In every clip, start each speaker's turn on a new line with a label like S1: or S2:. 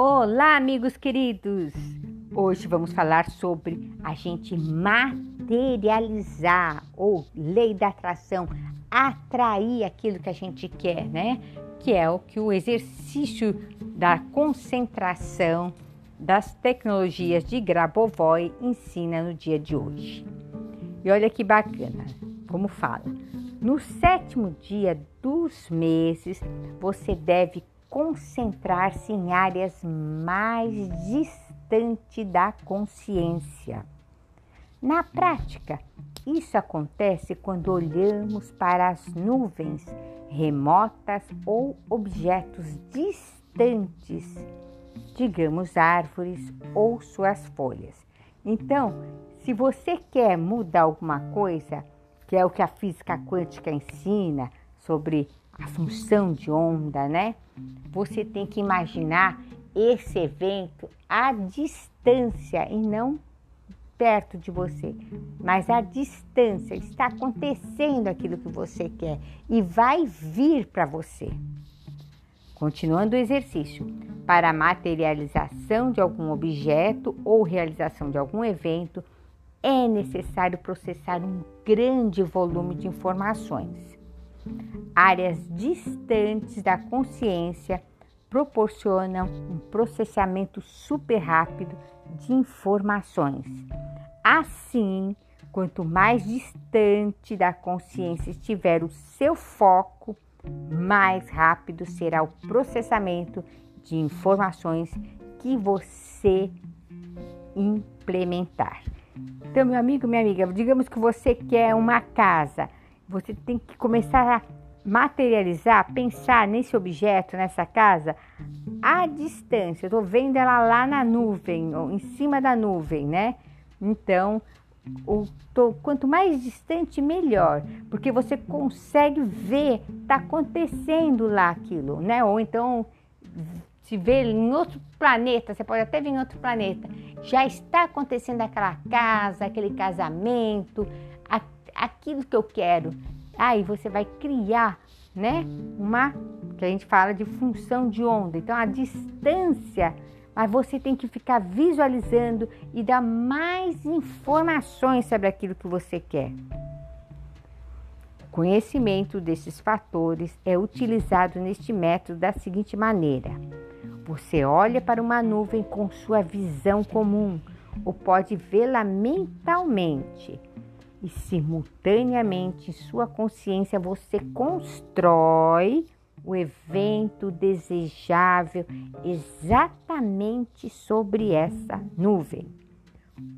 S1: Olá, amigos queridos! Hoje vamos falar sobre a gente materializar ou lei da atração, atrair aquilo que a gente quer, né? Que é o que o exercício da concentração das tecnologias de Grabovoi ensina no dia de hoje. E olha que bacana, como fala. No sétimo dia dos meses, você deve concentrar-se em áreas mais distantes da consciência. Na prática, isso acontece quando olhamos para as nuvens remotas ou objetos distantes, digamos árvores ou suas folhas. Então, se você quer mudar alguma coisa, que é o que a física quântica ensina sobre a função de onda, né? Você tem que imaginar esse evento à distância e não perto de você, mas à distância está acontecendo aquilo que você quer e vai vir para você. Continuando o exercício, para a materialização de algum objeto ou realização de algum evento, é necessário processar um grande volume de informações áreas distantes da consciência proporcionam um processamento super rápido de informações. Assim, quanto mais distante da consciência estiver o seu foco, mais rápido será o processamento de informações que você implementar. Então, meu amigo, minha amiga, digamos que você quer uma casa você tem que começar a materializar, pensar nesse objeto, nessa casa, à distância. Eu estou vendo ela lá na nuvem, ou em cima da nuvem, né? Então, tô, quanto mais distante, melhor, porque você consegue ver, está acontecendo lá aquilo, né? Ou então se vê em outro planeta, você pode até ver em outro planeta, já está acontecendo aquela casa, aquele casamento, aquilo que eu quero. Aí você vai criar, né? Uma que a gente fala de função de onda. Então a distância, mas você tem que ficar visualizando e dar mais informações sobre aquilo que você quer. O conhecimento desses fatores é utilizado neste método da seguinte maneira: você olha para uma nuvem com sua visão comum ou pode vê-la mentalmente e simultaneamente sua consciência você constrói o evento desejável exatamente sobre essa nuvem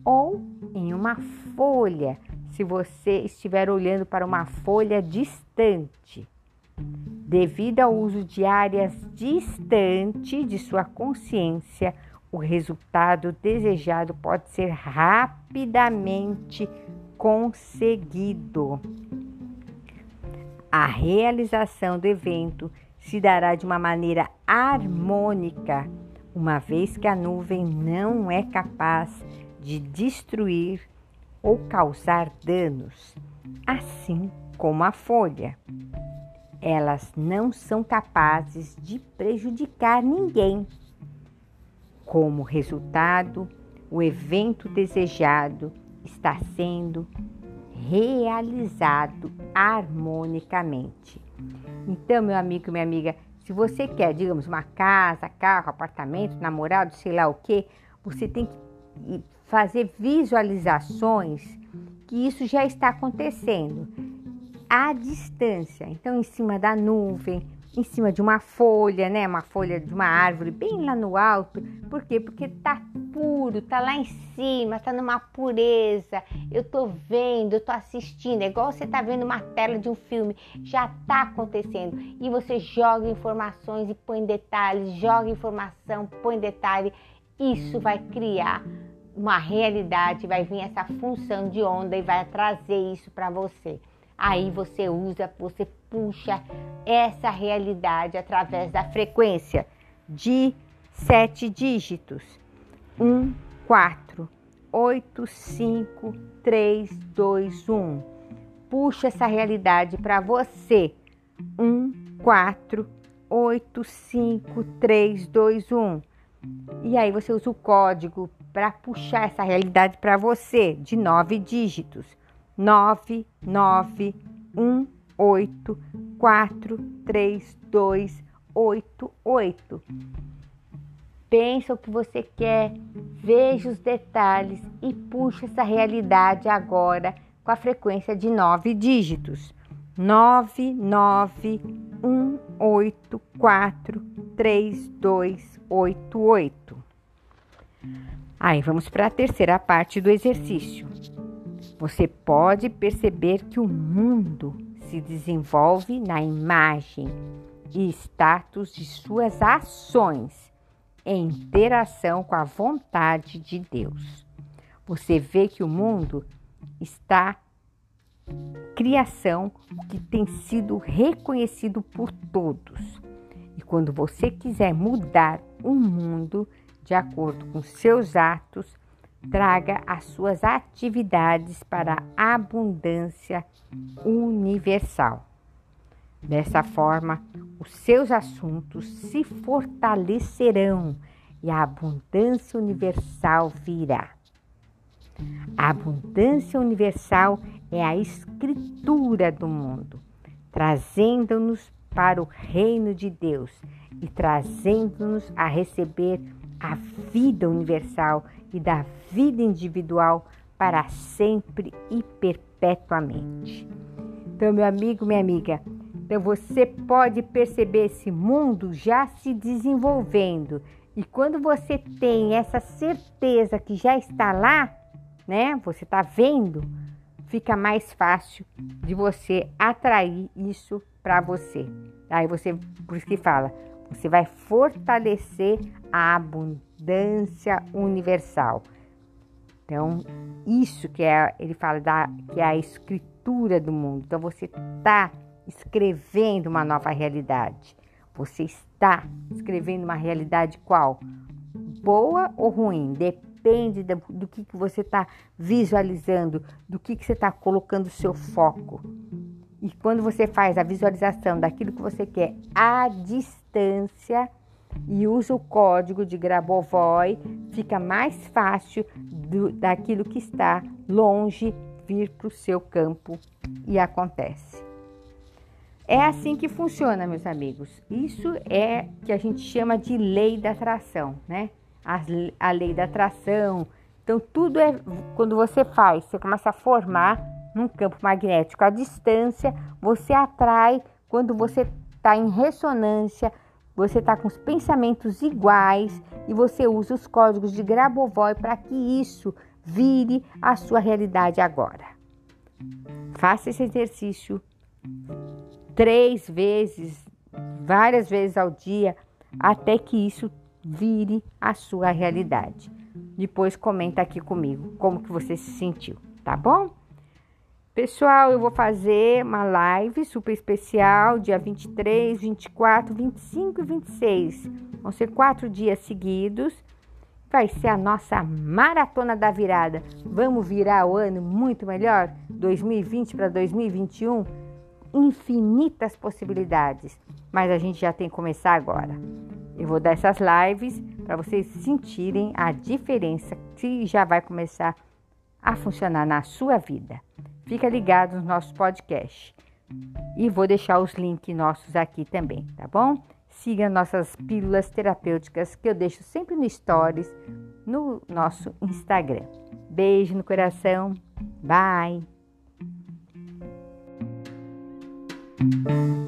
S1: ou em uma folha, se você estiver olhando para uma folha distante. Devido ao uso de áreas distantes de sua consciência, o resultado desejado pode ser rapidamente conseguido. A realização do evento se dará de uma maneira harmônica, uma vez que a nuvem não é capaz de destruir ou causar danos, assim como a folha. Elas não são capazes de prejudicar ninguém. Como resultado, o evento desejado está sendo realizado harmonicamente. Então, meu amigo, minha amiga, se você quer, digamos, uma casa, carro, apartamento, namorado, sei lá o que, você tem que fazer visualizações que isso já está acontecendo à distância. Então, em cima da nuvem, em cima de uma folha, né? Uma folha de uma árvore bem lá no alto. Por quê? Porque tá puro, tá lá em cima, tá numa pureza. Eu tô vendo, eu tô assistindo. É igual você tá vendo uma tela de um filme. Já tá acontecendo. E você joga informações e põe detalhes, joga informação, põe detalhe. Isso vai criar uma realidade, vai vir essa função de onda e vai trazer isso para você. Aí você usa, você puxa essa realidade através da frequência de sete dígitos: 1, 4, 8, 5, 3, 2, 1. Puxa essa realidade para você: 1, 4, 8, 5, 3, 2, 1. E aí você usa o código para puxar essa realidade para você de nove dígitos. 9, 9, 1, 8, 4, 3, 2, 8, 8. Pensa o que você quer, veja os detalhes e puxa essa realidade agora com a frequência de nove dígitos. 9, 9, 1, 8, 4, 3, 2, 8, 8. Aí vamos para a terceira parte do exercício. Você pode perceber que o mundo se desenvolve na imagem e status de suas ações em interação com a vontade de Deus. Você vê que o mundo está criação que tem sido reconhecido por todos. E quando você quiser mudar o mundo de acordo com seus atos, traga as suas atividades para a abundância universal. Dessa forma, os seus assuntos se fortalecerão e a abundância universal virá. A abundância universal é a escritura do mundo, trazendo-nos para o reino de Deus e trazendo-nos a receber a vida universal e da vida individual para sempre e perpetuamente. Então, meu amigo, minha amiga, então você pode perceber esse mundo já se desenvolvendo. E quando você tem essa certeza que já está lá, né? Você está vendo, fica mais fácil de você atrair isso para você. Aí você, por isso que fala, você vai fortalecer a abundância universal. Então, isso que é, ele fala da, que é a escritura do mundo. Então, você está escrevendo uma nova realidade. Você está escrevendo uma realidade qual? Boa ou ruim? Depende do, do que, que você está visualizando, do que, que você está colocando o seu foco. E quando você faz a visualização daquilo que você quer à distância e usa o código de Grabovoi, fica mais fácil do, daquilo que está longe vir para o seu campo e acontece. É assim que funciona, meus amigos. Isso é que a gente chama de lei da atração, né? A, a lei da atração. Então, tudo é quando você faz, você começa a formar num campo magnético à distância, você atrai quando você está em ressonância, você está com os pensamentos iguais e você usa os códigos de Grabovoi para que isso vire a sua realidade agora. Faça esse exercício três vezes, várias vezes ao dia, até que isso vire a sua realidade. Depois comenta aqui comigo como que você se sentiu, tá bom? Pessoal, eu vou fazer uma live super especial dia 23, 24, 25 e 26. Vão ser quatro dias seguidos. Vai ser a nossa maratona da virada. Vamos virar o ano muito melhor? 2020 para 2021? Infinitas possibilidades, mas a gente já tem que começar agora. Eu vou dar essas lives para vocês sentirem a diferença que já vai começar a funcionar na sua vida. Fica ligado nos nossos podcasts. E vou deixar os links nossos aqui também, tá bom? Siga nossas pílulas terapêuticas que eu deixo sempre no Stories no nosso Instagram. Beijo no coração. Bye! Thank you.